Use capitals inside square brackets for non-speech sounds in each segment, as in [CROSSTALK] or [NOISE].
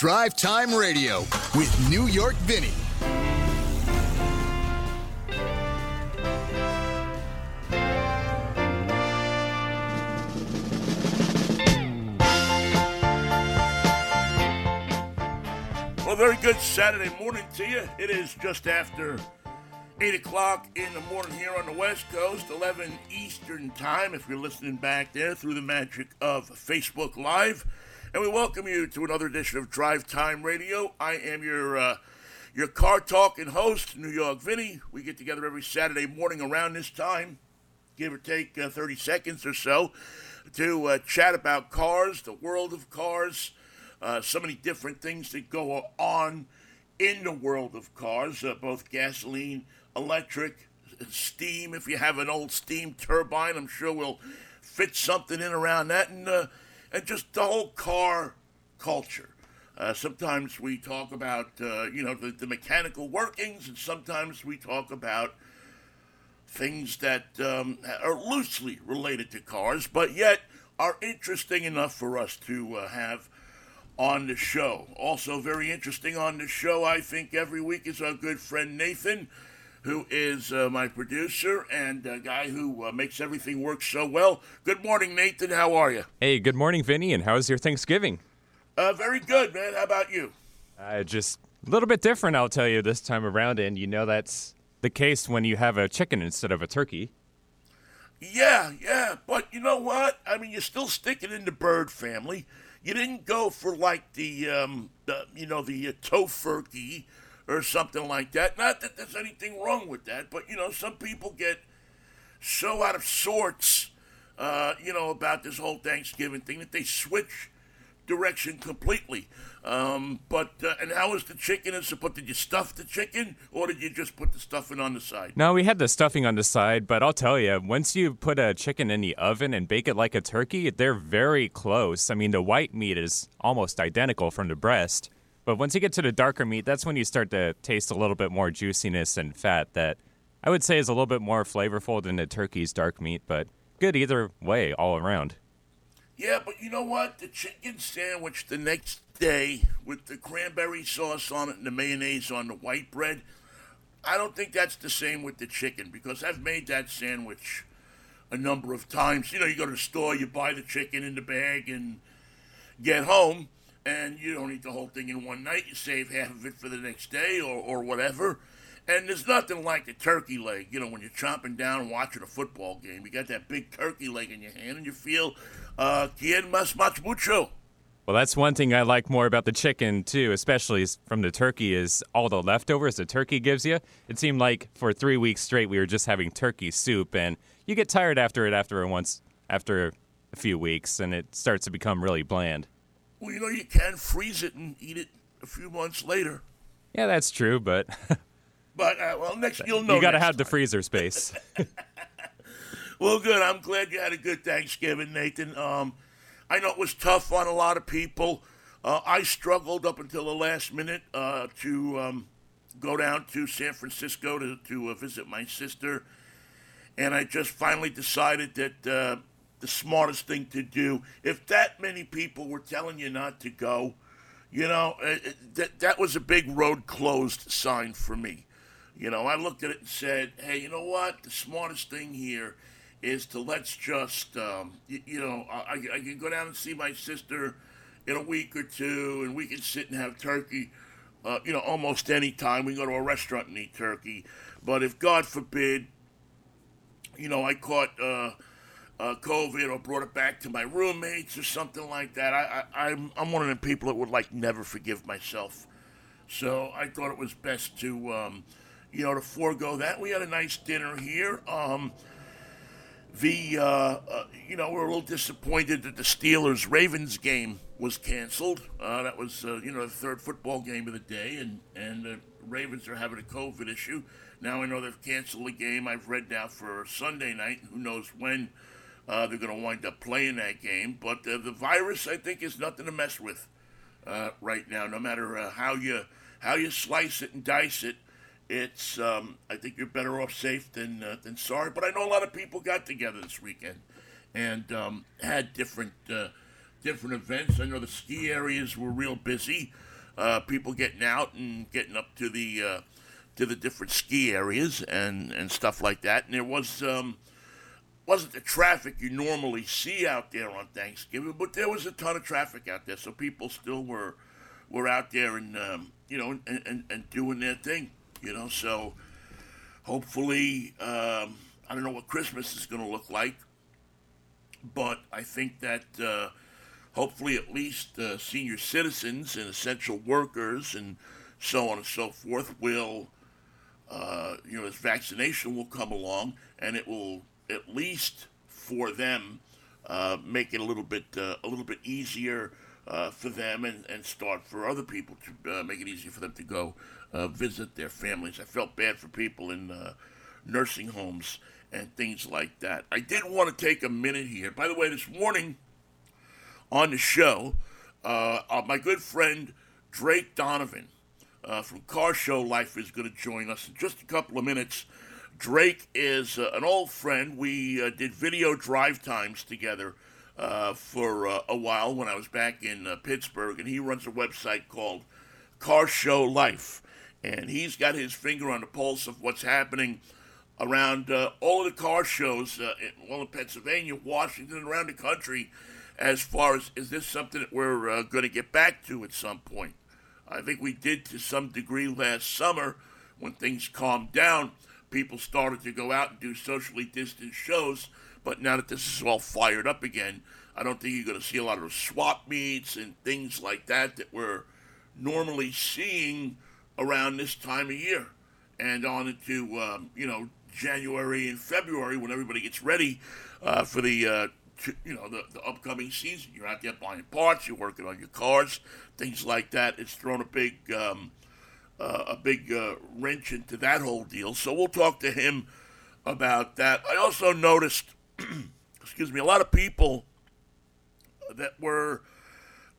Drive Time Radio with New York Vinnie. Well, very good Saturday morning to you. It is just after 8 o'clock in the morning here on the West Coast, 11 Eastern Time, if you're listening back there through the magic of Facebook Live. And we welcome you to another edition of Drive Time Radio. I am your uh, your car talking host, New York Vinnie. We get together every Saturday morning around this time, give or take uh, 30 seconds or so, to uh, chat about cars, the world of cars, uh, so many different things that go on in the world of cars, uh, both gasoline, electric, steam. If you have an old steam turbine, I'm sure we'll fit something in around that, and uh, and just the whole car culture. Uh, sometimes we talk about uh, you know the, the, mechanical workings, and sometimes we talk about things that um, are loosely related to cars, but yet are interesting enough for us to uh, have on the show. Also, very interesting on the show, I think, every week is our good friend Nathan, who is uh, my producer and a guy who uh, makes everything work so well. Good morning, Nathan. How are you? Hey, good morning, Vinnie. And how's your Thanksgiving? Uh, very good, man. How about you? Uh, just a little bit different, I'll tell you, this time around. And you know that's the case when you have a chicken instead of a turkey. Yeah, yeah. But you know what? I mean, you're still sticking in the bird family you didn't go for like the, um, the you know, the uh, tofurkey or something like that. Not that there's anything wrong with that, but you know, some people get so out of sorts, uh, you know, about this whole Thanksgiving thing that they switch direction completely. Um, but uh, and how was the chicken? Is it, but did you stuff the chicken, or did you just put the stuffing on the side? No, we had the stuffing on the side. But I'll tell you, once you put a chicken in the oven and bake it like a turkey, they're very close. I mean, the white meat is almost identical from the breast. But once you get to the darker meat, that's when you start to taste a little bit more juiciness and fat. That I would say is a little bit more flavorful than the turkey's dark meat, but good either way, all around. Yeah, but you know what? The chicken sandwich the next day with the cranberry sauce on it and the mayonnaise on the white bread, I don't think that's the same with the chicken because I've made that sandwich a number of times. You know, you go to the store, you buy the chicken in the bag and get home, and you don't eat the whole thing in one night. You save half of it for the next day or, or whatever. And there's nothing like the turkey leg, you know, when you're chomping down and watching a football game. You got that big turkey leg in your hand and you feel uh, quien más más mucho. Well, that's one thing I like more about the chicken too, especially from the turkey, is all the leftovers the turkey gives you. It seemed like for three weeks straight we were just having turkey soup, and you get tired after it after once after a few weeks, and it starts to become really bland. Well, you know you can freeze it and eat it a few months later. Yeah, that's true, but. [LAUGHS] but uh, well, next you'll know. You got to have time. the freezer [LAUGHS] space. [LAUGHS] Well, good. I'm glad you had a good Thanksgiving, Nathan. Um, I know it was tough on a lot of people. Uh, I struggled up until the last minute uh, to um, go down to San Francisco to, to uh, visit my sister. And I just finally decided that uh, the smartest thing to do, if that many people were telling you not to go, you know, uh, uh, that, that was a big road closed sign for me. You know, I looked at it and said, hey, you know what? The smartest thing here is to let's just, um, you, you, know, I, I can go down and see my sister in a week or two, and we can sit and have turkey, uh, you know, almost any time. We can go to a restaurant and eat turkey. But if God forbid, you know, I caught uh, uh, COVID or brought it back to my roommates or something like that, I, I, I'm, I'm one of the people that would like never forgive myself. So I thought it was best to, um, you know, to forego that. We had a nice dinner here. Um, the uh, uh, you know we're a little disappointed that the Steelers Ravens game was canceled. Uh, that was uh, you know the third football game of the day, and and the Ravens are having a COVID issue. Now I know they've canceled the game. I've read now for Sunday night. Who knows when uh, they're going to wind up playing that game? But uh, the virus, I think, is nothing to mess with right now. No matter how you how you slice it and dice it it's um, I think you're better off safe than uh, than sorry. But I know a lot of people got together this weekend and um, had different uh, different events. I know the ski areas were real busy. uh, people getting out and getting up to the uh, to the different ski areas and, and stuff like that. And there was um, wasn't the traffic you normally see out there on Thanksgiving, but there was a ton of traffic out there, so people still were were out there and um, you know and, and, and doing their thing, you know. So hopefully, um, I don't know what Christmas is going to look like, but I think that uh, hopefully at least uh, senior citizens and essential workers and so on and so forth will, uh, you know, as vaccination will come along and it will at least for them uh, make it a little bit uh, a little bit easier uh, for them and, and start for other people to uh, make it easier for them to go uh, visit their families. I felt bad for people in uh, nursing homes and things like that. I did want to take a minute here. By the way, this morning on the show, my good friend Drake Donovan from Car Show Life is going to join us in just a couple of minutes. Drake is uh, an old friend. We uh, did video drive times together uh, for uh, a while when I was back in uh, Pittsburgh, and he runs a website called Car Show Life. And he's got his finger on the pulse of what's happening around uh, all of the car shows, in, well, in Pennsylvania, Washington, around the country, as far as is this something that we're going to get back to at some point? I think we did to some degree last summer when things calmed down people started to go out and do socially distanced shows. But now that this is all fired up again, I don't think you're going to see a lot of swap meets and things like that that we're normally seeing around this time of year and on into, um, you know, January and February when everybody gets ready uh, for the, uh, to, you know, the, the upcoming season. You're out there buying parts, you're working on your cars, things like that. It's thrown a big um, uh, a big uh, wrench into that whole deal. So we'll talk to him about that. I also noticed, [CLEARS THROAT] excuse me, a lot of people that were,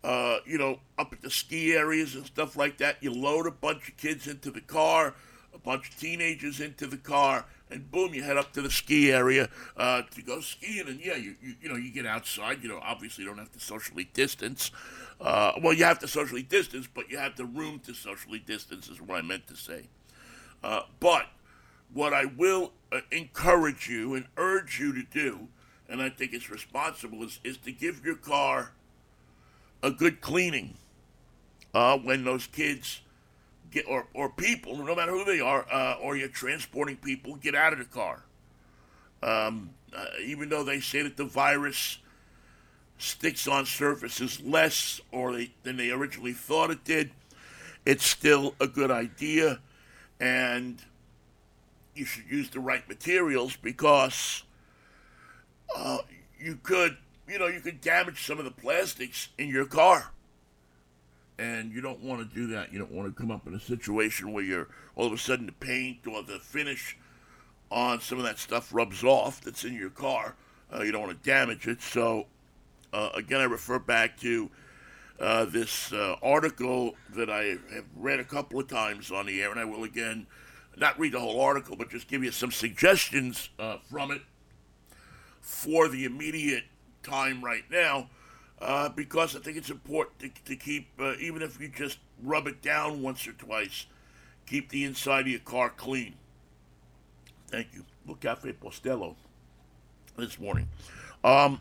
uh, you know, up at the ski areas and stuff like that. You load a bunch of kids into the car, a bunch of teenagers into the car, and boom, you head up to the ski area uh, to go skiing. And yeah, you, you you know you get outside. You know, obviously you don't have to socially distance. Uh, well, you have to socially distance, but you have the room to socially distance, is what I meant to say. Uh, but what I will uh, encourage you and urge you to do, and I think it's responsible, is, is to give your car a good cleaning uh, when those kids get, or, or people, no matter who they are, uh, or you're transporting people, get out of the car. Um, uh, even though they say that the virus sticks on surfaces less or they, than they originally thought it did, it's still a good idea. And you should use the right materials because uh, you could, you know, you could damage some of the plastics in your car. And you don't want to do that. You don't want to come up in a situation where you're all of a sudden the paint or the finish on some of that stuff rubs off that's in your car. Uh, you don't want to damage it. So uh, again, I refer back to uh, this uh, article that I have read a couple of times on the air, and I will again not read the whole article, but just give you some suggestions uh, from it for the immediate time right now, uh, because I think it's important to, to keep, uh, even if you just rub it down once or twice, keep the inside of your car clean. Thank you. Look, Cafe Postello this morning. Um,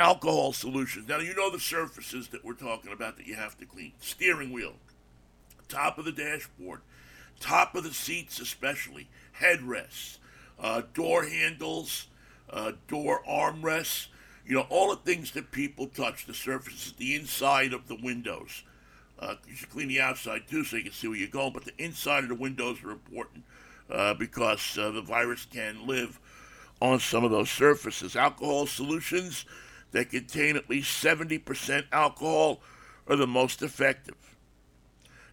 alcohol solutions. Now, you know the surfaces that we're talking about that you have to clean steering wheel, top of the dashboard, top of the seats, especially, headrests, uh, door handles, uh, door armrests. You know, all the things that people touch, the surfaces, the inside of the windows. Uh, you should clean the outside too so you can see where you're going, but the inside of the windows are important uh, because uh, the virus can live on some of those surfaces. Alcohol solutions that contain at least 70% alcohol are the most effective.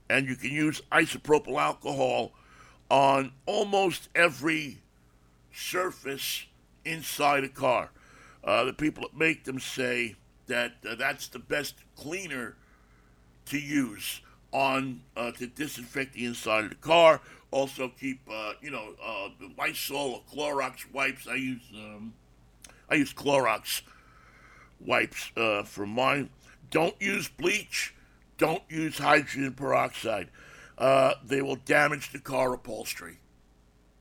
And you can use isopropyl alcohol on almost every surface inside a car. Uh, the people that make them say that uh, that's the best cleaner to use on uh, to disinfect the inside of the car. Also, keep uh, you know uh, Lysol or Clorox wipes. I use um, I use Clorox wipes uh, for mine. Don't use bleach don't use hydrogen peroxide. Uh, they will damage the car upholstery.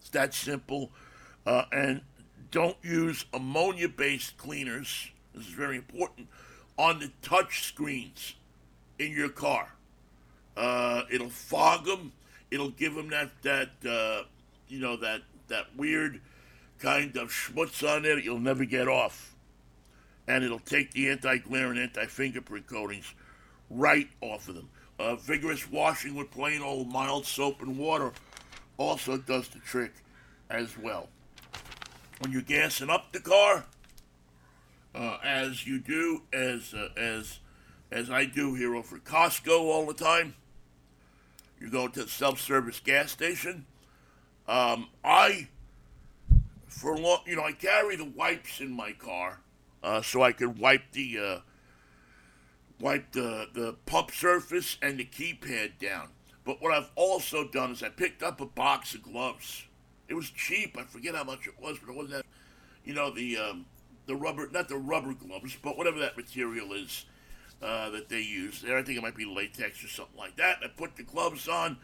It's that simple. Uh, and don't use ammonia based cleaners. This is very important on the touch screens in your car. Uh, it'll fog them. It'll give them that that uh, you know that that weird kind of schmutz on it. you'll never get off, and it'll take the anti-glare and anti-fingerprint coatings right off of them. Uh, vigorous washing with plain old mild soap and water also does the trick as well. When you're gassing up the car, uh, as you do, as uh, as as I do here over Costco all the time, you go to the self-service gas station. Um, I, for long, you know, I carry the wipes in my car, uh, so I could wipe the uh, wipe the the pump surface and the keypad down. But what I've also done is I picked up a box of gloves. It was cheap. I forget how much it was, but it wasn't that. You know the um, the rubber, not the rubber gloves, but whatever that material is uh, that they use there. I think it might be latex or something like that. I put the gloves on,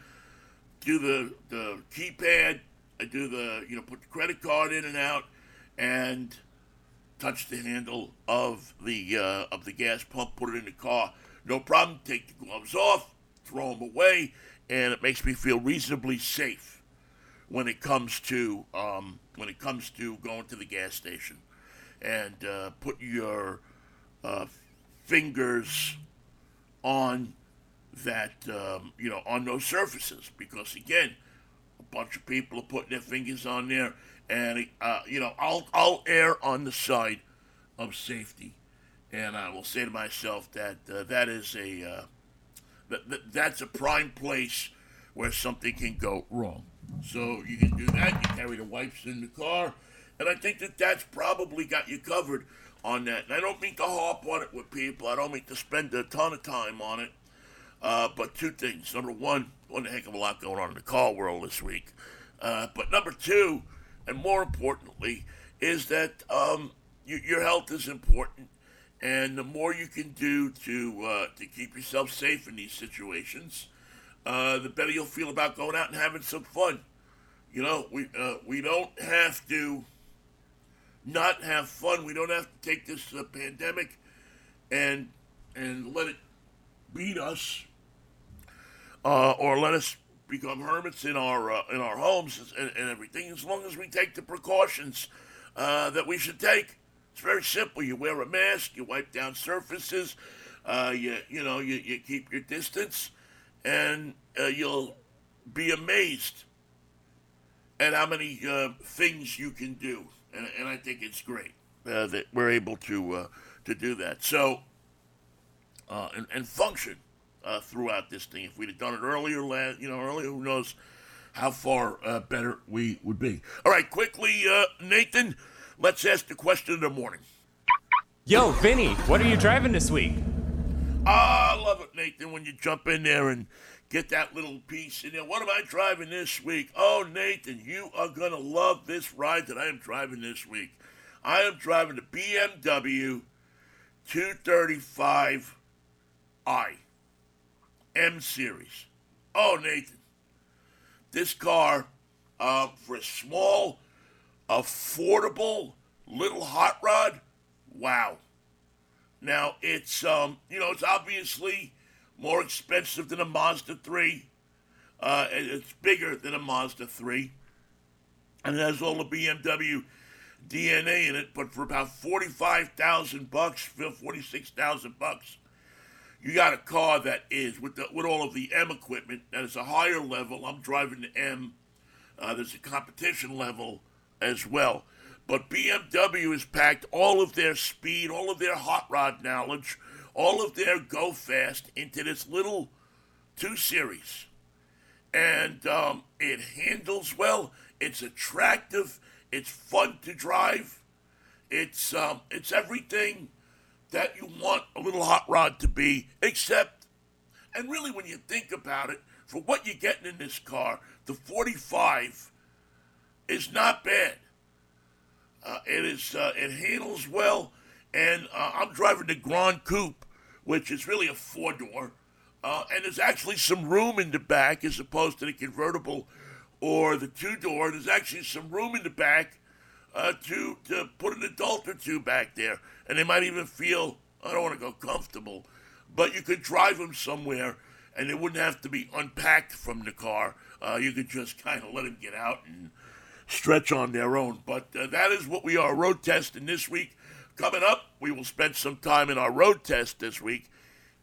do the the keypad. I do the you know put the credit card in and out, and touch the handle of the uh, of the gas pump. Put it in the car. No problem. Take the gloves off, throw them away, and it makes me feel reasonably safe when it comes to um, when it comes to going to the gas station and uh, put your uh, fingers on that, um, you know, on those surfaces. Because again, a bunch of people are putting their fingers on there, and uh, you know, I'll I'll err on the side of safety, and I will say to myself that uh, that is a uh, that, that that's a prime place where something can go wrong. So you can do that. You carry the wipes in the car, and I think that that's probably got you covered on that. And I don't mean to harp on it with people. I don't mean to spend a ton of time on it. Uh, but two things. Number one, one heck of a lot going on in the car world this week. Uh, but number two, and more importantly, is that um, you, your health is important, and the more you can do to uh, to keep yourself safe in these situations, uh, the better you'll feel about going out and having some fun. You know, we uh, we don't have to not have fun. We don't have to take this uh, pandemic and and let it beat us, uh, or let us become hermits in our uh, in our homes and, and, everything. As long as we take the precautions uh, that we should take, it's very simple. You wear a mask, you wipe down surfaces, uh, you you know you, you keep your distance, and uh, you'll be amazed at how many things you can do and, and I think it's great uh, that we're able to uh, to do that. So uh, and, and, function uh, throughout this thing. If we'd have done it earlier, you know, earlier, who knows how far uh, better we would be. All right, quickly, uh, Nathan, let's ask the question of the morning. Yo, Vinnie, what are you driving this week? Ah, I love it, Nathan, when you jump in there and get that little piece in there. What am I driving this week? Oh, Nathan, you are going to love this ride that I am driving this week. I am driving the BMW 235i M Series. Oh, Nathan, this car um, for a small, affordable little hot rod, wow. Now it's um, you know, it's obviously more expensive than a Mazda 3. Uh, it's bigger than a Mazda 3. And it has all the BMW DNA in it, but for about 45,000 bucks, 46,000 bucks, you got a car that is with the, with all of the M equipment that is a higher level. I'm driving the M. Uh, there's a competition level as well. But BMW has packed all of their speed, all of their hot rod knowledge, all of their go fast into this little two series. And um, it handles well. It's attractive. It's fun to drive. It's um, it's everything that you want a little hot rod to be, except, and really when you think about it, for what you're getting in this car, the 45 is not bad. Uh, it is uh, it handles well, and uh, I'm driving the Gran Coupe, which is really a four door. Uh, and there's actually some room in the back as opposed to the convertible or the two door. There's actually some room in the back uh, to to put an adult or two back there, and they might even feel I don't want to go comfortable, but you could drive them somewhere, and it wouldn't have to be unpacked from the car. Uh, you could just [LAUGHS] kind of let them get out and stretch on their own. But uh, that is what we are road testing this week. Coming up, we will spend some time in our road test this week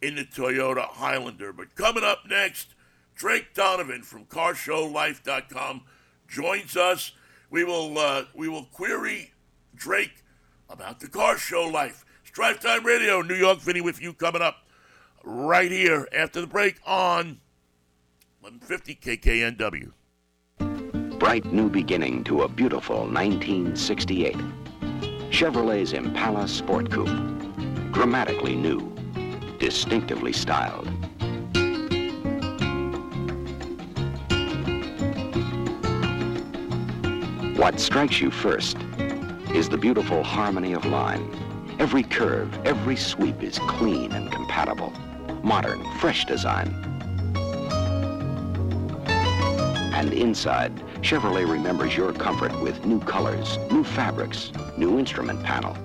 in the Toyota Highlander. But coming up next, Drake Donovan from CarShowLife.com joins us. We will uh, we will query Drake about the car show life. It's Drive Time Radio, New York Vinnie with you coming up right here after the break on 1150 KKNW. Bright new beginning to a beautiful 1968. Chevrolet's Impala Sport Coupe. Dramatically new, distinctively styled. What strikes you first is the beautiful harmony of line. Every curve, every sweep is clean and compatible. Modern, fresh design. And inside, Chevrolet remembers your comfort with new colors, new fabrics, new instrument panel.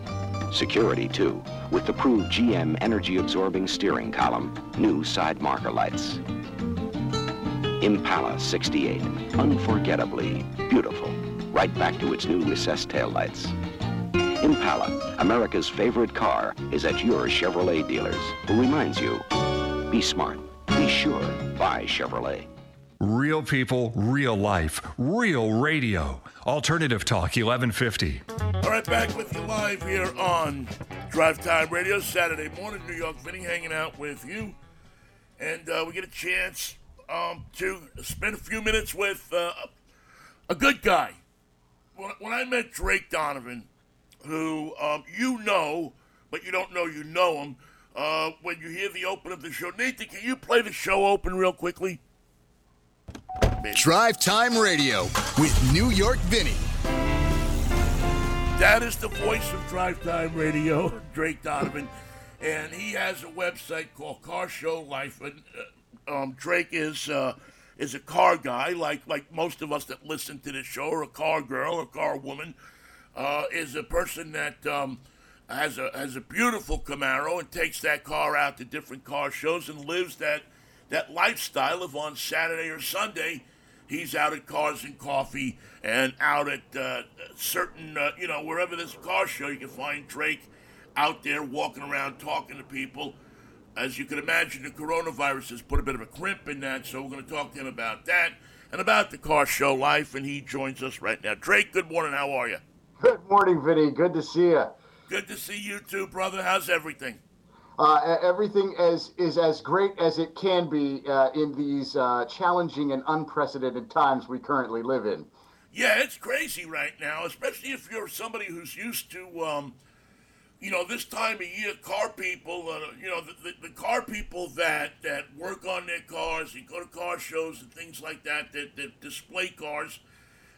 Security, too, with the proved GM energy-absorbing steering column, new side marker lights. Impala 68, unforgettably beautiful right back to its new recessed taillights. Impala, America's favorite car, is at your Chevrolet dealers, who reminds you, be smart, be sure, buy Chevrolet. Real people, real life, real radio. Alternative Talk 1150. All right, back with you live here on Drive Time Radio, Saturday morning, New York Vinnie, hanging out with you. And uh, we get a chance um, to spend a few minutes with uh, a good guy, when, when I met Drake Donovan, who um, you know, but you don't know you know him, uh, when you hear the open of the show. Nathan, can you play the show open real quickly? Drive Time Radio with New York Vinnie. That is the voice of Drive Time Radio, [LAUGHS] Drake Donovan, and he has a website called Car Show Life. And uh, um, Drake is uh, is a car guy, like like most of us that listen to this show, or a car girl, or car woman, uh, is a person that um, has a has a beautiful Camaro and takes that car out to different car shows and lives that that lifestyle of on Saturday or Sunday. He's out at Cars and Coffee and out at uh, certain, uh, you know, wherever a car show, you can find Drake out there walking around talking to people as you can imagine, the coronavirus has put a bit of a crimp in that, so we're going to talk to him about that and about the car show life, and he joins us right now. Drake, good morning. How are you? Good morning, Vinnie. Good to see you. Good to see you too, brother. How's everything? Uh, everything is is as great as it can be uh, in these uh, challenging and unprecedented times we currently live in. Yeah, it's crazy right now, especially if you're somebody who's used to um, you know, this time of year, car people, uh, you know, the, the, the, car people that, that work on their cars and go to car shows and things like that, that, that display cars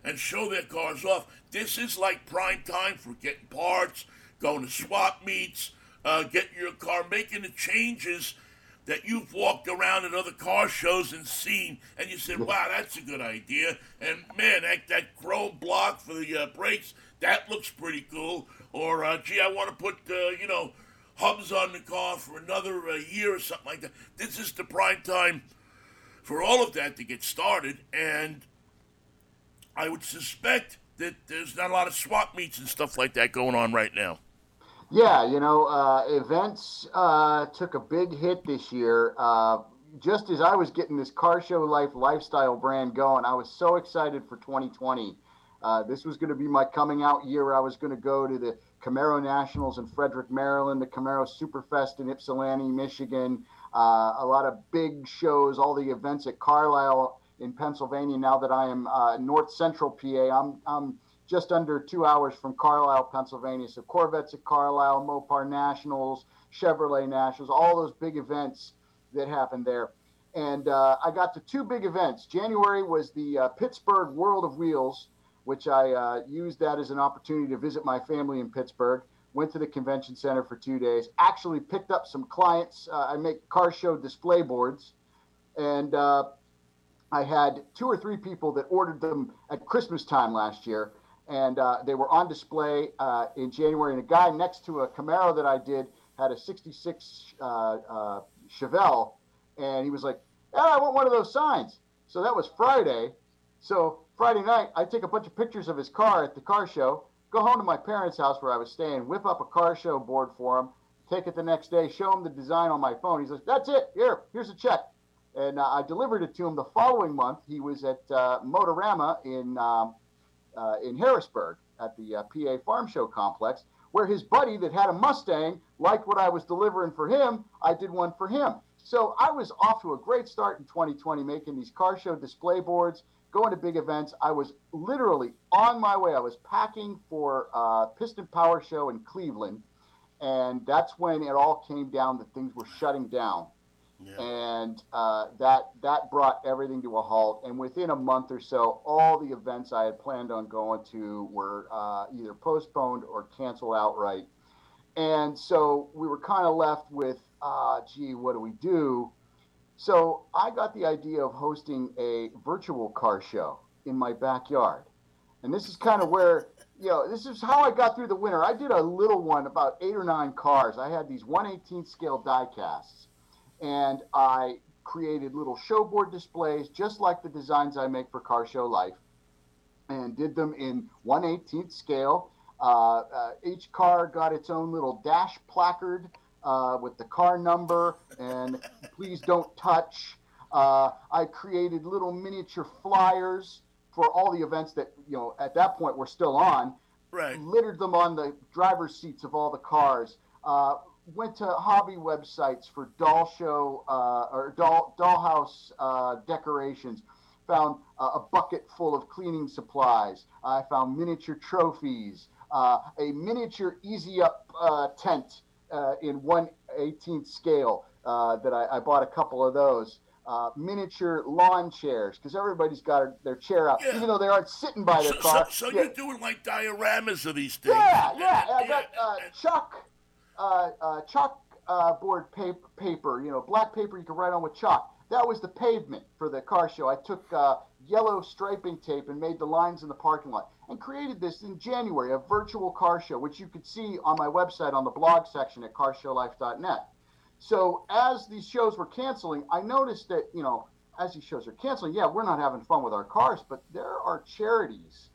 and show their cars off. This is like prime time for getting parts, going to swap meets, uh, getting your car, making the changes that you've walked around at other car shows and seen, and you said, wow, that's a good idea. And man, that, that chrome block for the uh, brakes, that looks pretty cool or uh, gee, I want to put uh, you know hubs on the car for another uh, year or something like that. This is the prime time for all of that to get started, and I would suspect that there's not a lot of swap meets and stuff like that going on right now. Yeah, you know, uh, events uh, took a big hit this year. Uh, just as I was getting this car show life lifestyle brand going, I was so excited for 2020 uh, this was going to be my coming out year. I was going to go to the Camaro Nationals in Frederick, Maryland, the Camaro Superfest in Ypsilanti, Michigan, uh, a lot of big shows, all the events at Carlisle in Pennsylvania. Now that I am uh, North Central PA, I'm, I'm just under two hours from Carlisle, Pennsylvania. So Corvettes at Carlisle, Mopar Nationals, Chevrolet Nationals, all those big events that happened there. And uh, I got to two big events. January was the uh, Pittsburgh World of Wheels which I uh, used that as an opportunity to visit my family in Pittsburgh. went to the convention center for two days. Actually picked up some clients. Uh, I make car show display boards, and uh, I had two or three people that ordered them at Christmas time last year, and uh, they were on display uh, in January. And a guy next to a Camaro that I did had a '66 uh, Chevelle, and he was like, "Yeah, I want one of those signs." So that was Friday. So Friday night, I take a bunch of pictures of his car at the car show, go home to my parents' house where I was staying, whip up a car show board for him, take it the next day, show him the design on my phone. He's like, "That's it. Here, here's a check." and uh, I delivered it to him the following month. He was at uh, Motorama in um, uh, in Harrisburg at the uh, PA Farm Show complex, where his buddy that had a Mustang liked what I was delivering for him. I did one for him. So I was off to a great start in 2020, making these car show display boards, going to big events. I was literally on my way. I was packing for uh, Piston Power Show in Cleveland, and that's when it all came down that things were shutting down yeah. And uh, that that brought everything to a halt. And within a month or so, all the events I had planned on going to were uh, either postponed or canceled outright. And so we were kind of left with, uh, gee, what do we do? So I got the idea of hosting a virtual car show in my backyard. And this is kind of where, you know, this is how I got through the winter. I did a little one, about eight or nine cars. I had these 118th scale die casts and I created little showboard displays just like the designs I make for Car Show Life and did them in 118th scale. Uh, uh, each car got its own little dash placard uh, with the car number and please don't touch. Uh, I created little miniature flyers for all the events that, you know, at that point were still on. Right. Littered them on the driver's seats of all the cars. Uh, went to hobby websites for doll show uh, or doll dollhouse uh, decorations. Found uh, a bucket full of cleaning supplies. I found miniature trophies, uh, a miniature easy up uh, tent uh, in 1/18th scale that I, I, bought a couple of those. miniature lawn chairs because everybody's got their chair out, yeah. even though they aren't sitting by their so, car. So, so yeah. you're doing like dioramas of these things. Yeah, yeah. I got Chuck uh, uh, chalk uh, board paper, paper, you know, black paper you can write on with chalk. That was the pavement for the car show. I took uh, yellow striping tape and made the lines in the parking lot and created this in January, a virtual car show, which you could see on my website on the blog section at carshowlife.net. So as these shows were canceling, I noticed that, you know, as these shows are canceling, yeah, we're not having fun with our cars, but there are charities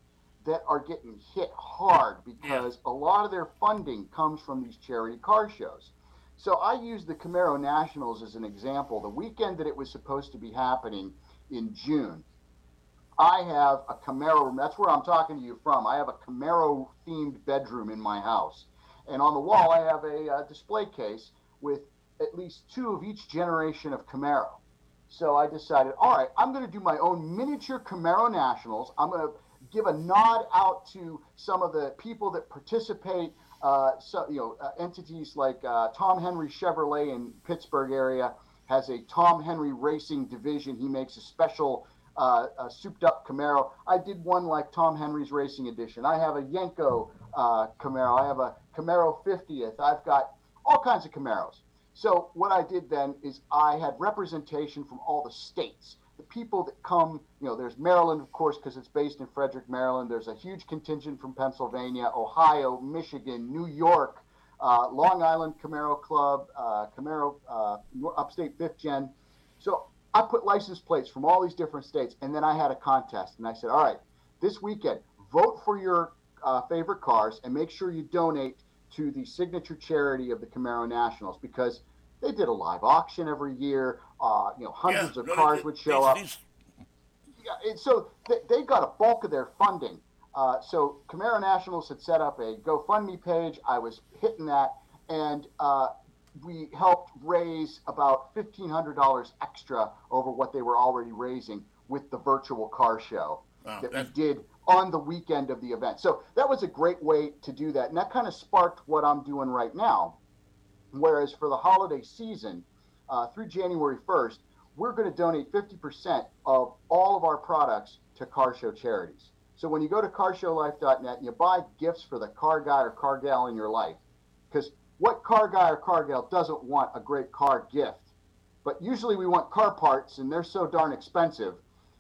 that are getting hit hard because yeah. a lot of their funding comes from these charity car shows. So I use the Camaro Nationals as an example. The weekend that it was supposed to be happening in June, I have a Camaro. That's where I'm talking to you from. I have a Camaro themed bedroom in my house. And on the wall, I have a, uh, display case with at least two of each generation of Camaro. So I decided, all right, I'm going to do my own miniature Camaro Nationals. I'm going to give a nod out to some of the people that participate. Uh, so, you know, uh, entities like uh, Tom Henry Chevrolet in Pittsburgh area has a Tom Henry Racing division. He makes a special uh, souped up Camaro. I did one like Tom Henry's Racing Edition. I have a Yenko uh, Camaro. I have a Camaro 50th. I've got all kinds of Camaros. So what I did then is I had representation from all the states the people that come, you know, there's Maryland, of course, because it's based in Frederick, Maryland. There's a huge contingent from Pennsylvania, Ohio, Michigan, New York, uh, Long Island Camaro Club, uh, Camaro uh, Upstate Fifth Gen. So I put license plates from all these different states, and then I had a contest, and I said, all right, this weekend, vote for your uh, favorite cars and make sure you donate to the signature charity of the Camaro Nationals because they did a live auction every year. Uh, you know, hundreds yeah, of cars would show up. Yeah, and so they, they got a bulk of their funding. Uh, so Camaro Nationals had set up a GoFundMe page. I was hitting that, and uh, we helped raise about fifteen hundred dollars extra over what they were already raising with the virtual car show wow, that we did on the weekend of the event. So that was a great way to do that, and that kind of sparked what I'm doing right now. Whereas for the holiday season, uh, through January 1st, we're going to donate 50% of all of our products to car show charities. So when you go to carshowlife.net and you buy gifts for the car guy or car gal in your life, Because what car guy or car gal doesn't want a great car gift? But usually we want car parts, and they're so darn expensive.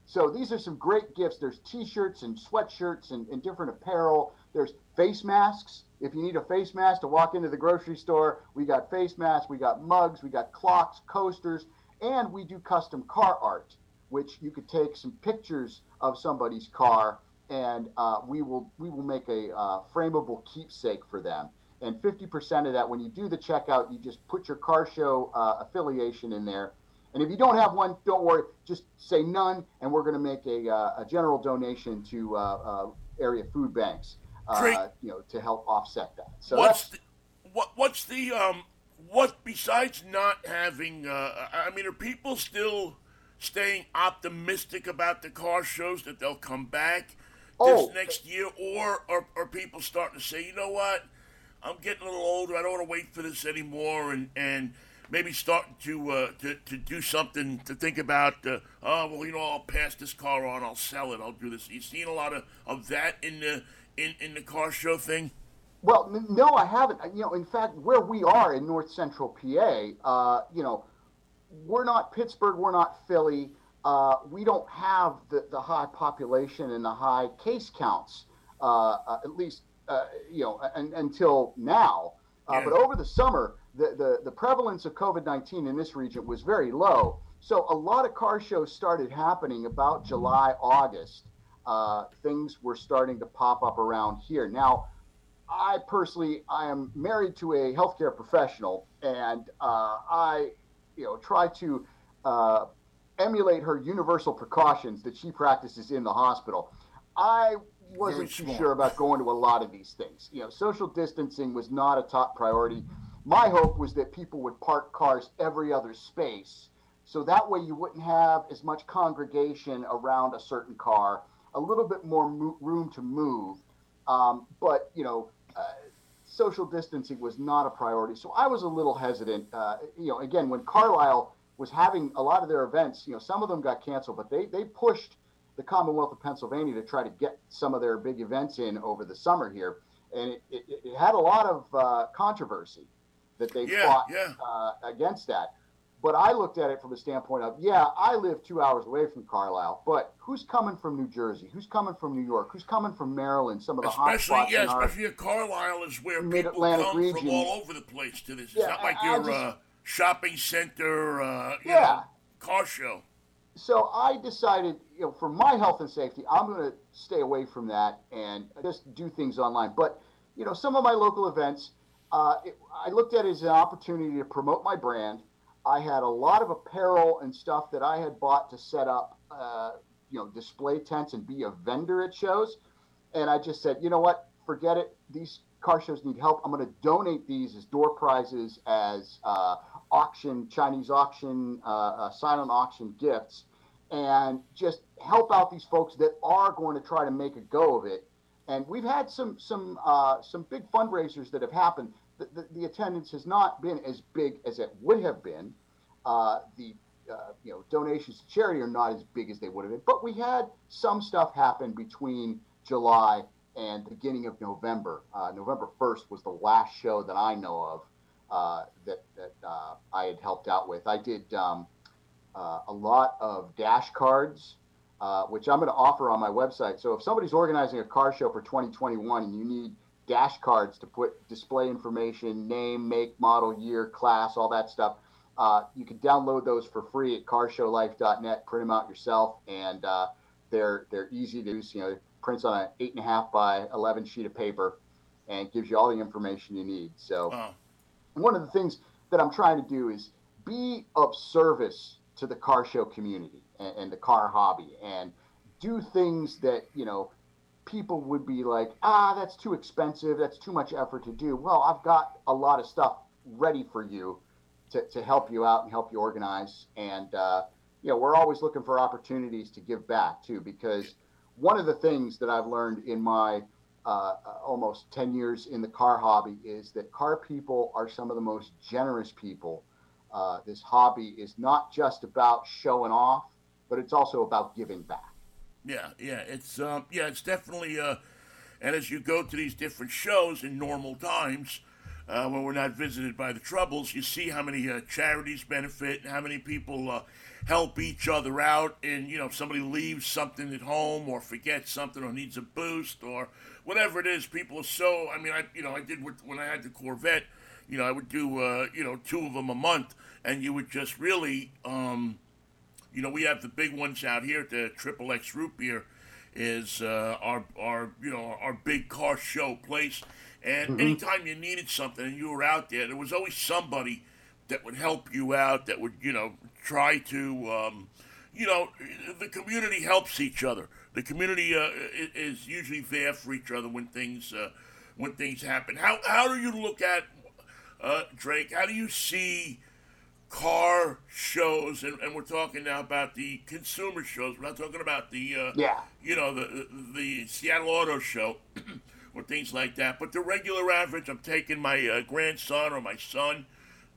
So these are some great gifts. There's T-shirts and sweatshirts and, and different apparel. There's face masks. If you need a face mask to walk into the grocery store, we got face masks. We got mugs. We got clocks, coasters, and we do custom car art, which you could take some pictures of somebody's car, and uh, we will we will make a uh, frameable keepsake for them and 50% of that when you do the checkout you just put your car show uh, affiliation in there. And if you don't have one don't worry. Just say none and we're going to make a, uh, a general donation to uh, uh area food banks uh, you know to help offset that. So what's the, what, what's the um what besides not having uh, i mean are people still staying optimistic about the car shows that they'll come back this oh, next year? Or are, are people starting to say you know what I'm getting a little older. I don't want to wait for this anymore, and and maybe starting to uh, to to do something to think about. Uh, oh well, you know, I'll pass this car on. I'll sell it. I'll do this. You seen a lot of, of that in the in, in the car show thing? Well, no, I haven't. You know, in fact, where we are in North Central PA, uh, you know, we're not Pittsburgh. We're not Philly. Uh, we don't have the, the high population and the high case counts, uh, uh at least uh, you know, and, until now. Uh, yeah. But over the summer, the, the, the prevalence of COVID 19 in this region was very low. So a lot of car shows started happening about July, August. Uh, things were starting to pop up around here. Now, I personally, I am married to a healthcare professional, and uh, I, you know, try to uh, emulate her universal precautions that she practices in the hospital. I wasn't too sure about going to a lot of these things. You know, social distancing was not a top priority. My hope was that people would park cars every other space, so that way you wouldn't have as much congregation around a certain car, a little bit more mo- room to move. Um, but you know, uh, social distancing was not a priority, so I was a little hesitant. Uh, you know, again, when Carlisle was having a lot of their events, you know, some of them got canceled, but they they pushed the Commonwealth of Pennsylvania to try to get some of their big events in over the summer here, and it, it, it had a lot of uh, controversy that they yeah, fought yeah. Uh, against that. But I looked at it from a standpoint of, yeah, I live two hours away from Carlisle, but who's coming from New Jersey? Who's coming from New York? Who's coming from Maryland? Some of the especially, hot spots. Yeah, especially Carlisle is where people come region. from all over the place to this. It's yeah, not like I, your I just, uh, shopping center, uh, yeah. Know, car show so I decided, you know, for my health and safety, I'm going to stay away from that and just do things online. But, you know, some of my local events, uh, it, I looked at it as an opportunity to promote my brand. I had a lot of apparel and stuff that I had bought to set up, uh, you know, display tents and be a vendor at shows. And I just said, you know what, forget it. These car shows need help. I'm going to donate these as door prizes, as uh, auction, Chinese auction, uh, uh, silent auction gifts, and just help out these folks that are going to try to make a go of it. And we've had some some uh, some big fundraisers that have happened. The, the, the, attendance has not been as big as it would have been. Uh, the uh, you know donations to charity are not as big as they would have been, but we had some stuff happen between July and beginning of November. Uh, November 1st was the last show that I know of uh, that, that uh, I had helped out with. I did um, uh, a lot of dash cards, uh, which I'm going to offer on my website. So if somebody's organizing a car show for 2021 and you need dash cards to put display information, name, make, model, year, class, all that stuff, uh, you can download those for free at carshowlife.net. Print them out yourself, and uh, they're they're easy to use. You know, prints on an eight and a half by 11 sheet of paper, and gives you all the information you need. So. Wow one of the things that I'm trying to do is be of service to the car show community and, and the car hobby and do things that, you know, people would be like, ah, that's too expensive. That's too much effort to do. Well, I've got a lot of stuff ready for you to, to help you out and help you organize. And, uh, you know, we're always looking for opportunities to give back too, because one of the things that I've learned in my uh, almost 10 years in the car hobby is that car people are some of the most generous people. Uh, this hobby is not just about showing off, but it's also about giving back. Yeah, yeah, it's um, yeah, it's definitely uh, and as you go to these different shows in normal times, uh, when we're not visited by the troubles, you see how many uh, charities benefit and how many people uh, help each other out. And, you know, if somebody leaves something at home or forgets something or needs a boost or whatever it is, people are so, I mean, I, you know, I did when I had the Corvette, you know, I would do, uh, you know, two of them a month and you would just really, um, you know, we have the big ones out here at the Triple X Root Beer is uh, our our you know our big car show place. And mm-hmm. anytime you needed something and you were out there, there was always somebody that would help you out. That would you know try to um, you know the community helps each other. The community uh, is usually there for each other when things uh, when things happen. How how do you look at uh, Drake? How do you see car shows, and, and, we're talking now about the consumer shows. We're not talking about the uh, yeah, you know, the the Seattle Auto Show [CLEARS THROAT] or things like that. But the regular average, I'm taking my uh, grandson or my son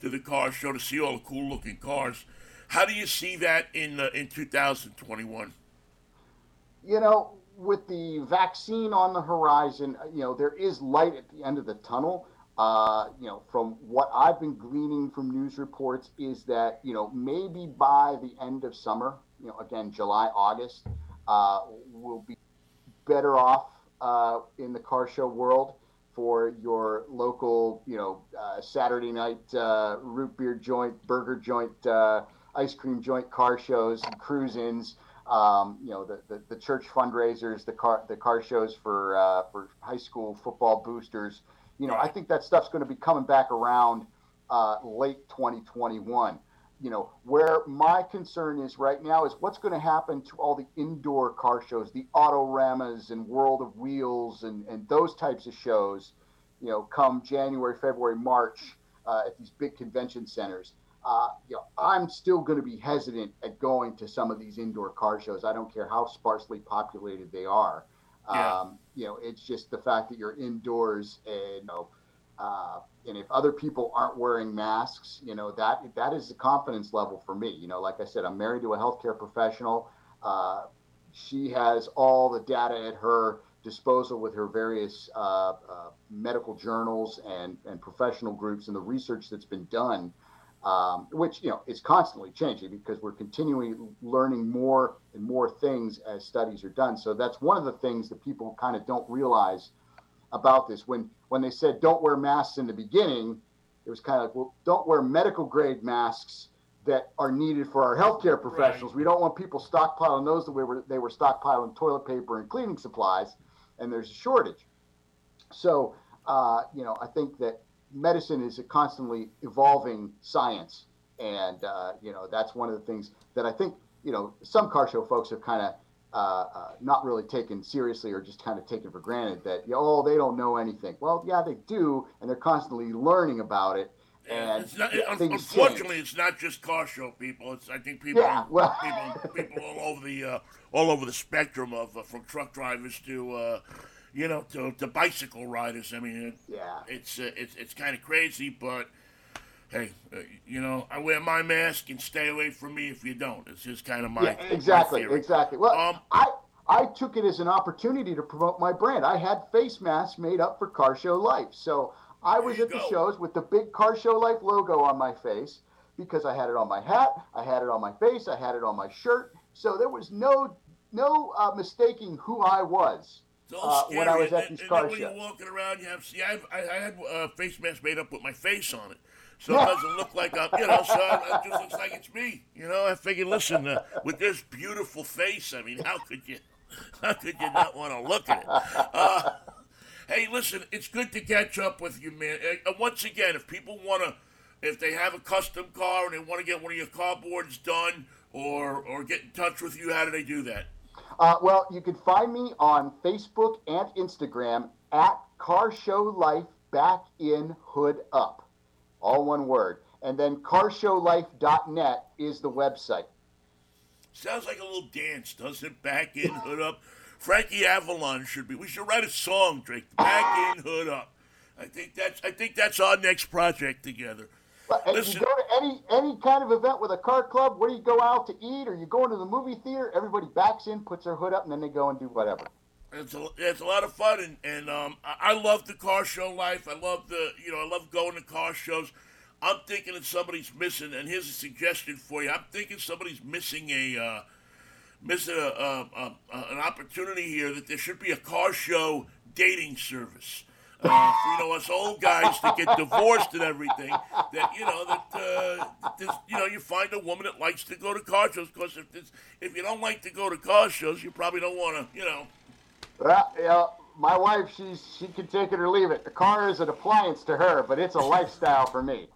to the car show to see all the cool looking cars. How do you see that in uh, in 2021? You know, with the vaccine on the horizon, you know, there is light at the end of the tunnel uh, you know, from what I've been gleaning from news reports, is that you know maybe by the end of summer, you know, again July, August, uh, we'll be better off uh, in the car show world for your local, you know, uh, Saturday night uh, root beer joint, burger joint, uh, ice cream joint car shows, cruise-ins. Um, you know, the, the, the, church fundraisers, the car the car shows for for high school football boosters. You know, I think that stuff's going to be coming back around uh, late 2021. You know, where my concern is right now is what's going to happen to all the indoor car shows, the Autoramas and World of Wheels and, and those types of shows, you know, come January, February, March uh, at these big convention centers. Uh, you know, I'm still going to be hesitant at going to some of these indoor car shows. I don't care how sparsely populated they are. Yeah. Um, you know, it's just the fact that you're indoors and you know, uh, and if other people aren't wearing masks, you know that that is the confidence level for me. You know, like I said, I'm married to a healthcare professional. Uh, she has all the data at her disposal with her various uh, uh medical journals and and professional groups and the research that's been done um, which you know is constantly changing because we're continually learning more and more things as studies are done. So that's one of the things that people kind of don't realize about this. When when they said don't wear masks in the beginning, it was kind of like, well, don't wear medical grade masks that are needed for our healthcare professionals. Right. We don't want people stockpiling those the way they were stockpiling toilet paper and cleaning supplies, and there's a shortage. So uh, you know, I think that medicine is a constantly evolving science, and uh, you know that's one of the things that I think you know some car show folks have kind of uh, uh, not really taken seriously or just kind of taken for granted that oh they don't know anything. Well, yeah, they do, and they're constantly learning about it. And it's not, unfortunately, change. it's not just car show people. It's I think people, yeah, well. [LAUGHS] people, people all over the uh, all over the spectrum of uh, from truck drivers to uh, you know, to, to bicycle riders. I mean, it, yeah, it's uh, it's it's kind of crazy, but hey, uh, you know, I wear my mask and stay away from me if you don't. It's just kind of my yeah, exactly, my exactly. Well, um, I I took it as an opportunity to promote my brand. I had face masks made up for Car Show Life, so I was at go. the shows with the big Car Show Life logo on my face because I had it on my hat, I had it on my face, I had it on my shirt. So there was no no uh, mistaking who I was uh, when I was at these and, car and then when you're walking around, you have see, I, I, I had a uh, face mask made up with my face on it, so it doesn't look like I'm, you know, so it just looks like it's me. You know, I figured, listen, uh, with this beautiful face, I mean, how could you, how could you not want to look at it? Uh, hey, listen, it's good to catch up with you, man. Uh, once again, if people want to, if they have a custom car and they want to get one of your car boards done, or or get in touch with you, how do they do that? Uh, well, you can find me on Facebook and Instagram at Car Show Life Back in Hood Up. All one word. And then carshowlife.net is the website. Sounds like a little dance, doesn't it? Back in Hood Up. Frankie Avalon should be. We should write a song, Drake. Back in Hood Up. I think that's I think that's our next project together. But Listen, you go to any any kind of event with a car club, where you go out to eat or you go into the movie theater, everybody backs in, puts their hood up, and then they go and do whatever. It's a, it's a lot of fun, and, and um, I, I love the car show life. I love the, you know, I love going to car shows. I'm thinking that somebody's missing, and here's a suggestion for you. I'm thinking somebody's missing a, uh, missing a, a, a, an opportunity here that there should be a car show dating service. Uh, for, you know, us old guys that get divorced and everything, that you know that uh, this, you know you find a woman that likes to go to car shows because if if you don't like to go to car shows, you probably don't want to, you know. Well, you know, my wife, she's she can take it or leave it. The car is an appliance to her, but it's a lifestyle for me.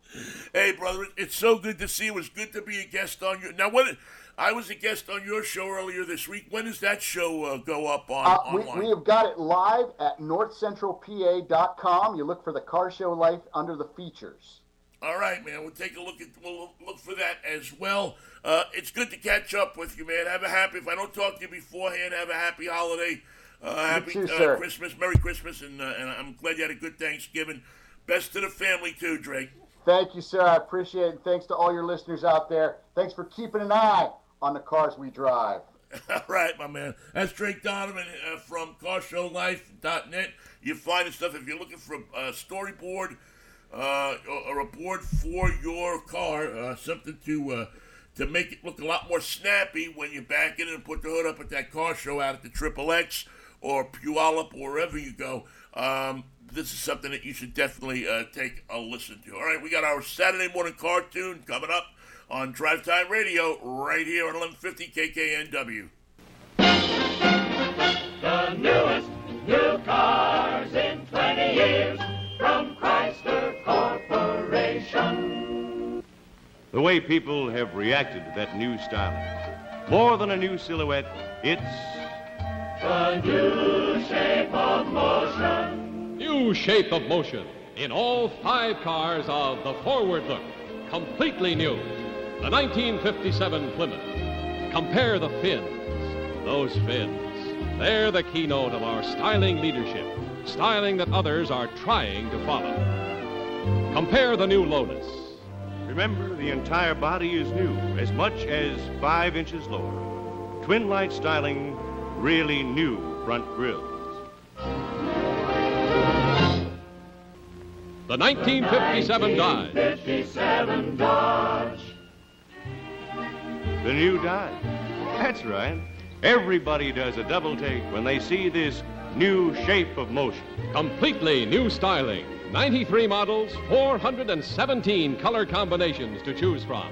Hey, brother, it's so good to see you. It was good to be a guest on your. Now, what? I was a guest on your show earlier this week. When does that show uh, go up on Uh, we, we have got it live at northcentralpa.com. You look for the car show life under the features. All right, man. We'll take a look at. We'll look for that as well. Uh, it's good to catch up with you, man. Have a happy. If I don't talk to you beforehand, have a happy holiday. Uh, happy too, uh. Christmas, Merry Christmas, and uh, and I'm glad you had a good Thanksgiving. Best to the family too, Drake. Thank you, sir. I appreciate it. Thanks to all your listeners out there. Thanks for keeping an eye on the cars we drive. [LAUGHS] All right, my man. That's Drake Donovan uh, from CarShowLife.net. You find the stuff if you're looking for a storyboard uh, or, a board for your car, uh, something to uh, to make it look a lot more snappy when you back in and put the hood up at that car show out at the Triple X or Puyallup or wherever you go. Um, this is something that you should definitely uh, take a listen to. All right, we got our Saturday morning cartoon coming up on Drive Time Radio right here on 1150 KKNW. The newest new cars in 20 years from Chrysler Corporation. The way people have reacted to that new styling. More than a new silhouette, it's The new shape of motion. New shape of motion in all five cars of the forward look. Completely new. The 1957 Plymouth. Compare the fins. Those fins. They're the keynote of our styling leadership. Styling that others are trying to follow. Compare the new Lotus. remember the entire body is new, as much as five inches lower. Twin light styling, really new front grills. The 1957 Dodge. Dodge. The new Dodge. That's right. Everybody does a double take when they see this new shape of motion. Completely new styling. 93 models, 417 color combinations to choose from.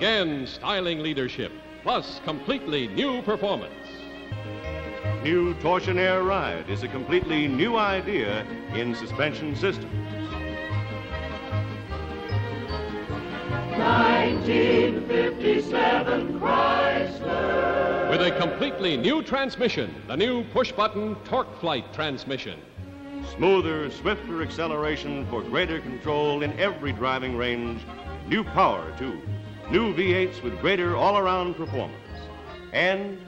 Again, styling leadership, plus completely new performance. New Torsion-Aire Ride is a completely new idea in suspension systems. 1957 Chrysler. With a completely new transmission, the new push button TorqueFlite transmission. Smoother, swifter acceleration for greater control in every driving range. New power, too. New V8s with greater all around performance. And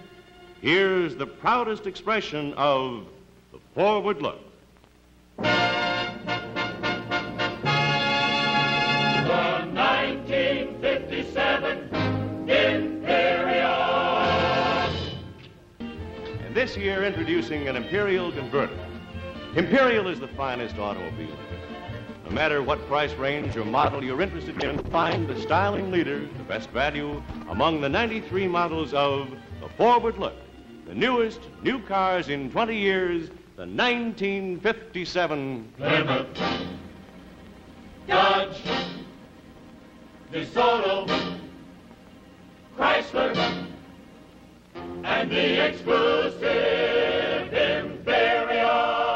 here's the proudest expression of the forward look. The 1957 Imperial. And this year, introducing an Imperial convertible. Imperial is the finest automobile. No matter what price range or model you're interested in, find the styling leader, the best value, among the 93 models of the Forward Look. The newest new cars in 20 years, the 1957 Plymouth. Dodge. DeSoto. Chrysler. And the exclusive Imperial.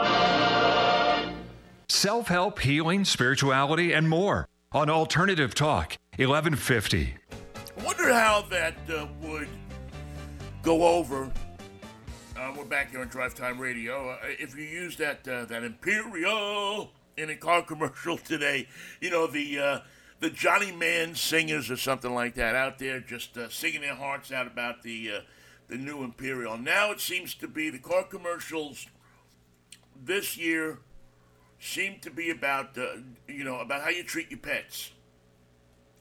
Self help, healing, spirituality, and more on Alternative Talk, 1150. I wonder how that uh, would go over. Uh, we're back here on Drive Time Radio. Uh, if you use that uh, that Imperial in a car commercial today, you know the uh, the Johnny Mann singers or something like that out there just uh, singing their hearts out about the the new Imperial. Now it seems to be the car commercials this year seem to be about uh, you know about how you treat your pets.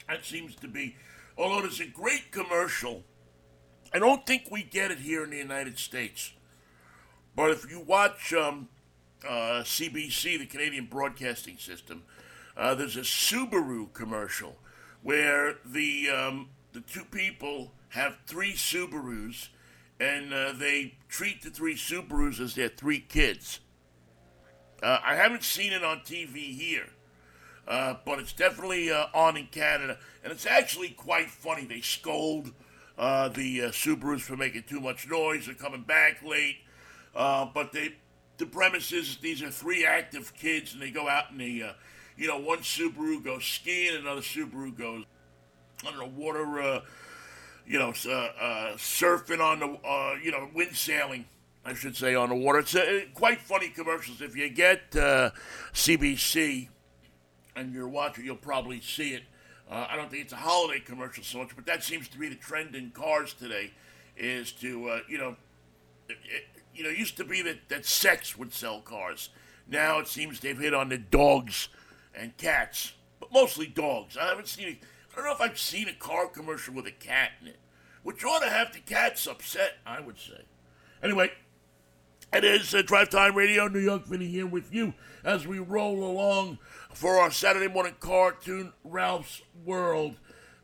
That seems to be, although there's a great commercial. I don't think we get it here in the United States, but if you watch um, uh, CBC, the Canadian Broadcasting System, uh, there's a Subaru commercial where the um, the two people have three Subarus, and uh, they treat the three Subarus as their three kids. Uh, I haven't seen it on TV here, uh, but it's definitely uh, on in Canada, and it's actually quite funny. They scold uh, the uh, Subarus for making too much noise. They're coming back late, uh, but they the premise is these are three active kids, and they go out and they, you know, one Subaru goes skiing, another Subaru goes on the water, you know, surfing on the, you know, wind sailing I should say, on the water. It's uh, quite funny commercials. If you get uh, CBC and you're watching, you'll probably see it. Uh, I don't think it's a holiday commercial so much, but that seems to be the trend in cars today. Is to uh, you know, it, you know, used to be that that sex would sell cars. Now it seems they've hit on the dogs and cats, but mostly dogs. I haven't seen. I don't know if I've seen a car commercial with a cat in it, which ought to have the cats upset. I would say. Anyway, it is uh, Drive Time Radio, New York Vinnie here with you as we roll along for our Saturday morning cartoon, Ralph's World.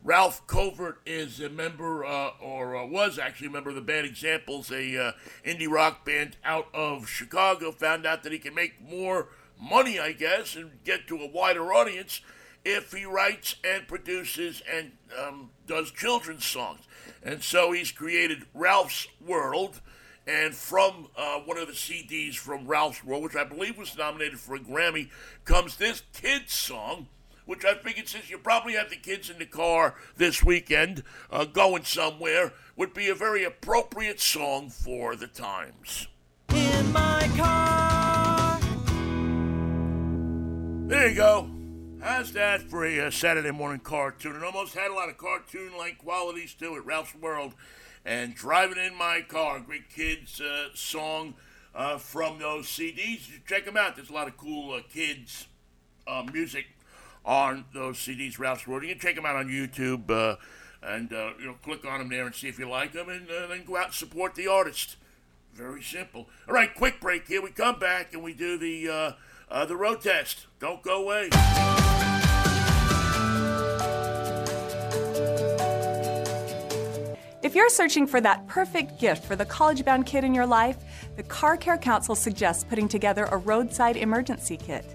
Ralph Covert is a member, uh, or uh, was actually a member of the Bad Examples, a uh, indie rock band out of Chicago. Found out that he can make more money, I guess, and get to a wider audience if he writes and produces and um, does children's songs. And so he's created Ralph's World and from uh, one of the CDs from Ralph's World, which I believe was nominated for a Grammy, comes this kids song, which I figured since you probably have the kids in the car this weekend uh, going somewhere, would be a very appropriate song for the times. In my car. There you go. How's that for a uh, Saturday morning cartoon? It almost had a lot of cartoon like qualities to it, Ralph's World and Driving in My Car, great kids uh, song uh, from those CDs. Check them out. There's a lot of cool uh, kids uh, music on those CDs, Ralph's World. You can check them out on YouTube uh, and uh, you know click on them there and see if you like them, and then go out and support the artist. Very simple. All right, quick break here. We come back and we do the the road test. Don't go away. If you're searching for that perfect gift for the college bound kid in your life, the Car Care Council suggests putting together a roadside emergency kit.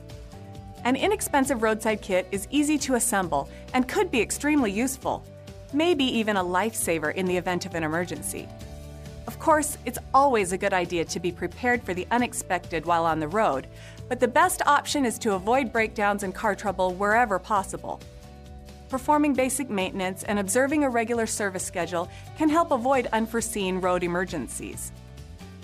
An inexpensive roadside kit is easy to assemble and could be extremely useful, maybe even a lifesaver in the event of an emergency. Of course, it's always a good idea to be prepared for the unexpected while on the road, but the best option is to avoid breakdowns and car trouble wherever possible. Performing basic maintenance and observing a regular service schedule can help avoid unforeseen road emergencies.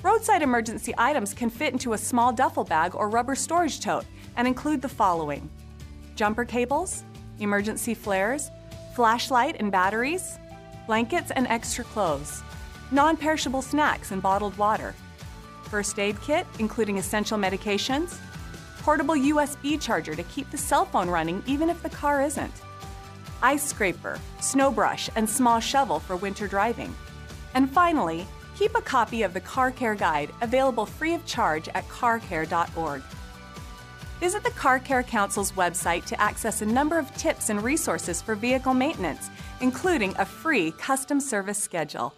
Roadside emergency items can fit into a small duffel bag or rubber storage tote and include the following jumper cables, emergency flares, flashlight and batteries, blankets and extra clothes, non perishable snacks and bottled water, first aid kit, including essential medications, portable USB charger to keep the cell phone running even if the car isn't ice scraper, snow brush, and small shovel for winter driving. And finally, keep a copy of the Car Care Guide available free of charge at carcare.org. Visit the Car Care Council's website to access a number of tips and resources for vehicle maintenance, including a free custom service schedule.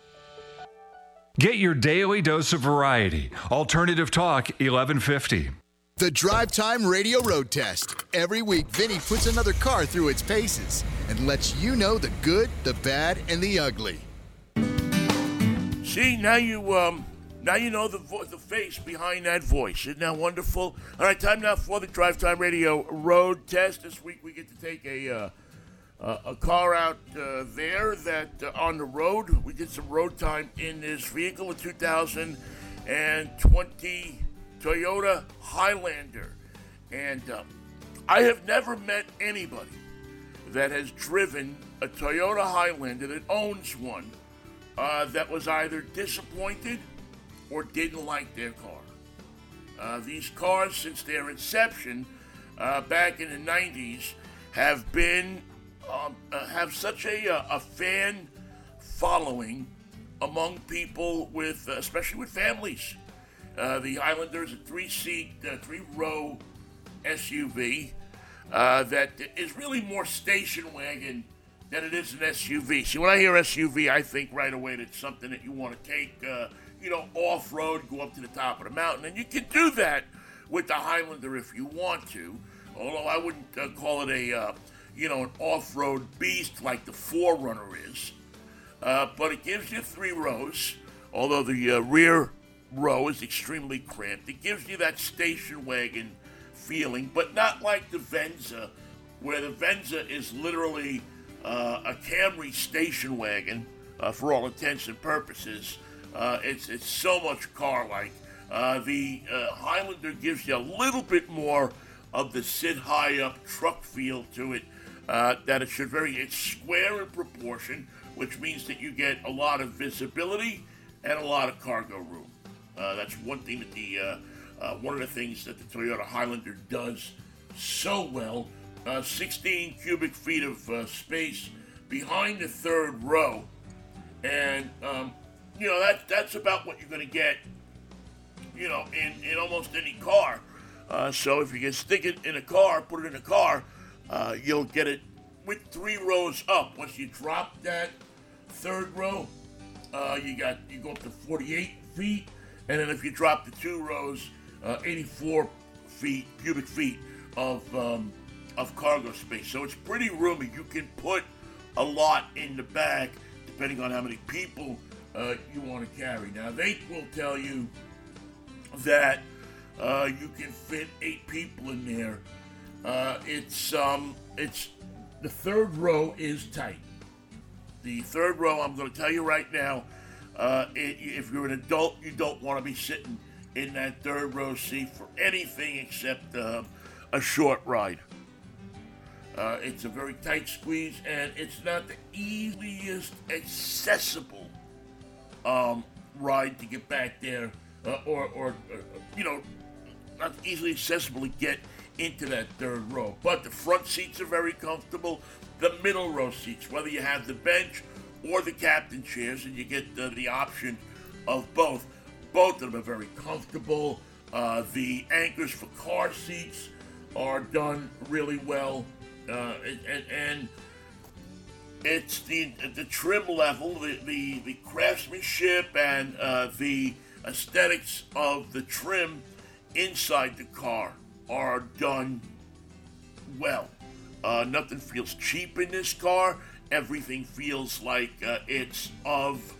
Get your daily dose of variety. Alternative Talk 1150. The Drive Time Radio Road Test. Every week, Vinnie puts another car through its paces and lets you know the good, the bad, and the ugly. See, now you um, now you know the vo- the face behind that voice. Isn't that wonderful? All right, time now for the Drive Time Radio Road Test. This week we get to take a uh, uh, a car out uh, there that uh, on the road. We did some road time in this vehicle, a 2020 Toyota Highlander. And um, I have never met anybody that has driven a Toyota Highlander that owns one uh, that was either disappointed or didn't like their car. Uh, these cars, since their inception uh, back in the 90s, have been um, uh, have such a, uh, a fan following among people with, uh, especially with families. The Highlander is a three-seat, three-row SUV uh, that is really more station wagon than it is an SUV. See, when I hear SUV, I think right away that it's something that you want to take, uh, you know, off-road, go up to the top of the mountain, and you can do that with the Highlander if you want to. Although I wouldn't uh, call it a, uh, you know, an off-road beast like the 4Runner is. Uh, but it gives you three rows, although the uh, rear row is extremely cramped. It gives you that station wagon feeling, but not like the Venza, where the Venza is literally uh, a Camry station wagon uh, for all intents and purposes. Uh, it's it's so much car-like. Uh, the uh, Highlander gives you a little bit more of the sit high up truck feel to it. Uh, that it should very it's square in proportion, which means that you get a lot of visibility and a lot of cargo room. that's one thing that the uh, one of the things that the Toyota Highlander does so well uh, 16 cubic feet of uh, space behind the third row. And, um, you know, that, that's about what you're going to get, you know, in, in almost any car. Uh, so if you can stick it in a car, put it in a car, uh, you'll get it with three rows up. Once you drop that third row, uh, you got you go up to 48 feet, and then if you drop the two rows, uh, 84 feet, cubic feet of, um, of cargo space. So it's pretty roomy. You can put a lot in the back depending on how many people uh, you want to carry. Now, they will tell you that uh, you can fit eight people in there. Uh, it's um, it's the third row is tight. The third row, I'm going to tell you right now, uh, it, if you're an adult, you don't want to be sitting in that third row seat for anything except uh, a short ride. Uh, it's a very tight squeeze, and it's not the easiest accessible um, ride to get back there, uh, or, or uh, you know, not easily accessible to get into that third row. But the front seats are very comfortable. The middle row seats, whether you have the bench or the captain chairs, and you get the option of both. Both of them are very comfortable. Uh, the anchors for car seats are done really well, uh, and, and, it's the the trim level, the the, the craftsmanship, and uh, the aesthetics of the trim inside the car are done well. Uh, nothing feels cheap in this car. Everything feels like uh, it's of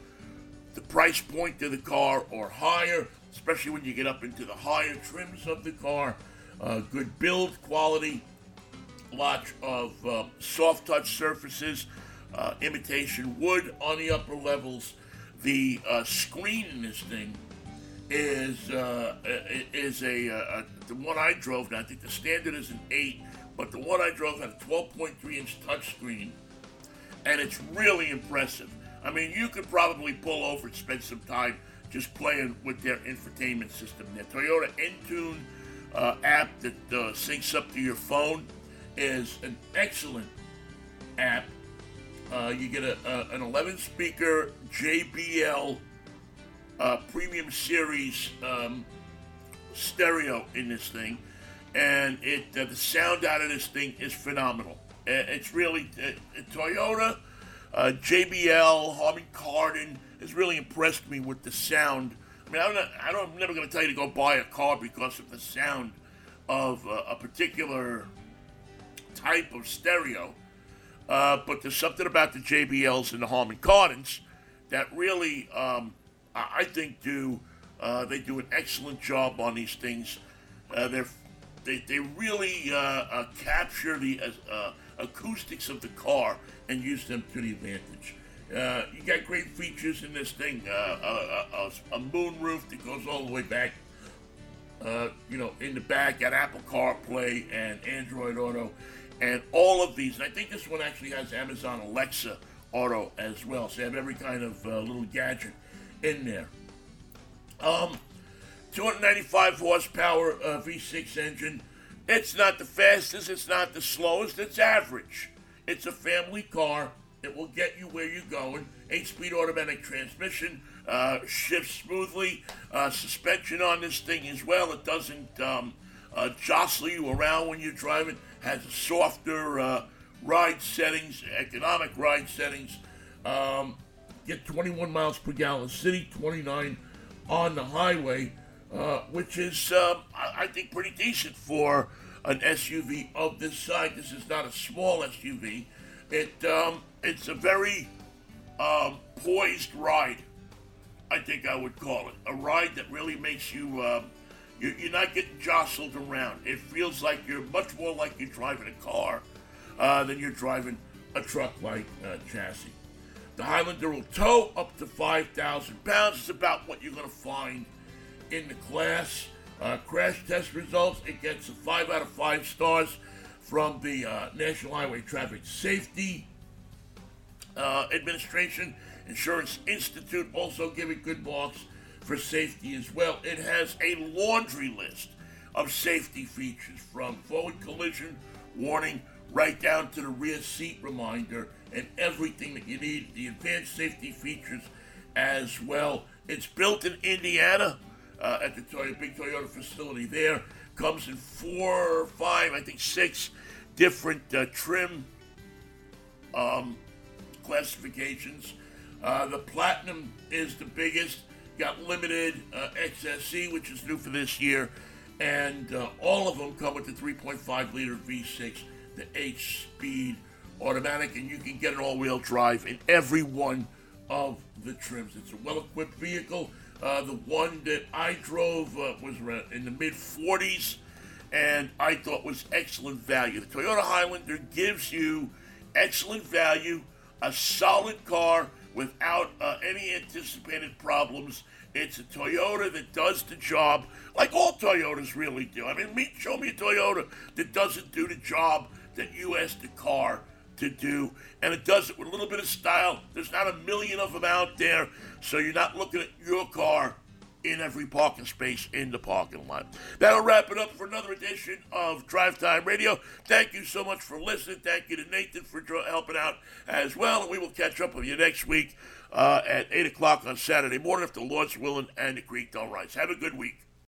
the price point of the car or higher, especially when you get up into the higher trims of the car. Uh, good build quality, lots of uh, soft touch surfaces, uh, imitation wood on the upper levels. The uh, screen in this thing is uh, is a, a, the one I drove. Now I think the standard is an eight, but the one I drove had a 12.3 inch touchscreen, and it's really impressive. I mean, you could probably pull over and spend some time just playing with their infotainment system. Their Toyota Entune uh, app that uh, syncs up to your phone is an excellent app. Uh, you get a, a, an 11 speaker JBL uh, Premium Series um, stereo in this thing, and it uh, the sound out of this thing is phenomenal. Uh, it's really Toyota uh, JBL, Harman Kardon has really impressed me with the sound. I mean, I'm, not, I don't, I'm never going to tell you to go buy a car because of the sound of uh, a particular type of stereo. Uh, but there's something about the JBLs and the Harman Kardons that really, um, I think, do uh, they do an excellent job on these things. Uh, they they really uh, uh, capture the acoustics of the car and use them to the advantage. Uh, you got great features in this thing. Uh, a, a, a, moon roof that goes all the way back. Uh, you know, in the back, got Apple CarPlay and Android Auto, and all of these. And I think this one actually has Amazon Alexa Auto as well. So you have every kind of uh, little gadget in there. Um, 295 horsepower uh, V6 engine. It's not the fastest, it's not the slowest, it's average. It's a family car. It will get you where you're going. Eight speed automatic transmission, uh, shifts smoothly. Uh, suspension on this thing as well. It doesn't um, uh, jostle you around when you're driving. Has softer uh, ride settings, economic ride settings. Um, get 21 miles per gallon city, 29 on the highway, uh, which is, um, I, I think, pretty decent for an SUV of this size. This is not a small SUV. It um, it's a very um, poised ride. I think I would call it a ride that really makes you. Um, you're, you're not getting jostled around. It feels like you're much more like you're driving a car uh, than you're driving a truck-like uh, chassis. The Highlander will tow up to 5,000 pounds. It's about what you're going to find in the class. Uh, crash test results, it gets a 5 out of 5 stars from the uh, National Highway Traffic Safety uh, Administration. Insurance Institute also giving good marks for safety as well. It has a laundry list of safety features from forward collision warning right down to the rear seat reminder and everything that you need, the advanced safety features as well. It's built in Indiana uh, at the Toyota, big Toyota facility there. Comes in four, five, I think six different uh, trim um, classifications. Uh, the Platinum is the biggest. Got limited uh, XSE, which is new for this year, and uh, all of them come with the 3.5 liter V6, the H speed automatic, and you can get an all wheel drive in every one of the trims. It's a well equipped vehicle. Uh, the one that I drove uh, was in the mid 40s and I thought was excellent value. The Toyota Highlander gives you excellent value, a solid car without uh, any anticipated problems. It's a Toyota that does the job like all Toyotas really do. I mean, me, show me a Toyota that doesn't do the job that you asked the car to do, and it does it with a little bit of style. There's not a million of them out there, so you're not looking at your car in every parking space in the parking lot. That'll wrap it up for another edition of Drive Time Radio. Thank you so much for listening. Thank you to Nathan for helping out as well, and we will catch up with you next week uh, at 8 o'clock on Saturday morning if the Lord's willing and the creek don't rise. Have a good week.